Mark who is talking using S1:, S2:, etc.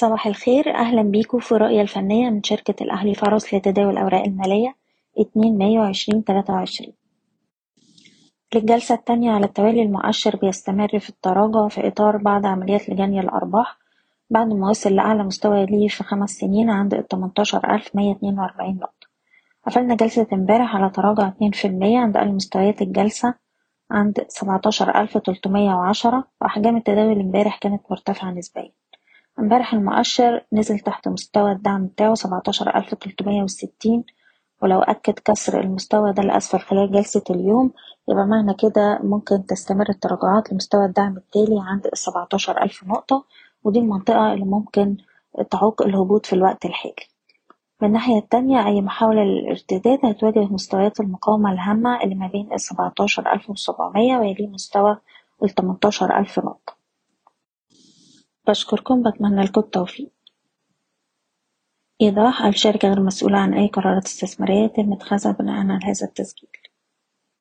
S1: صباح الخير. أهلا بيكم في الرؤية الفنية من شركة الأهلي فارس لتداول الأوراق المالية اتنين مايو عشرين تلاتة وعشرين. للجلسة التانية على التوالي المؤشر بيستمر في التراجع في إطار بعض عمليات لجني الأرباح بعد ما وصل لأعلى مستوى ليه في خمس سنين عند التمنتاشر ألف مية اتنين وأربعين نقطة. قفلنا جلسة امبارح على تراجع اتنين في المية عند أقل مستويات الجلسة عند سبعتاشر ألف تلتمية وعشرة وأحجام التداول امبارح كانت مرتفعة نسبيا. امبارح المؤشر نزل تحت مستوى الدعم بتاعه سبعتاشر ألف تلتمية وستين ولو أكد كسر المستوى ده لأسفل خلال جلسة اليوم يبقى معنى كده ممكن تستمر التراجعات لمستوى الدعم التالي عند السبعتاشر ألف نقطة ودي المنطقة اللي ممكن تعوق الهبوط في الوقت الحالي. من الناحية التانية أي محاولة للارتداد هتواجه مستويات المقاومة الهامة اللي ما بين السبعتاشر ألف وسبعمية ويليه مستوى التمنتاشر ألف نقطة. بشكركم بتمنى لكم التوفيق. إيضاح الشركة غير مسؤولة عن أي قرارات استثمارية يتم اتخاذها بناء على هذا التسجيل.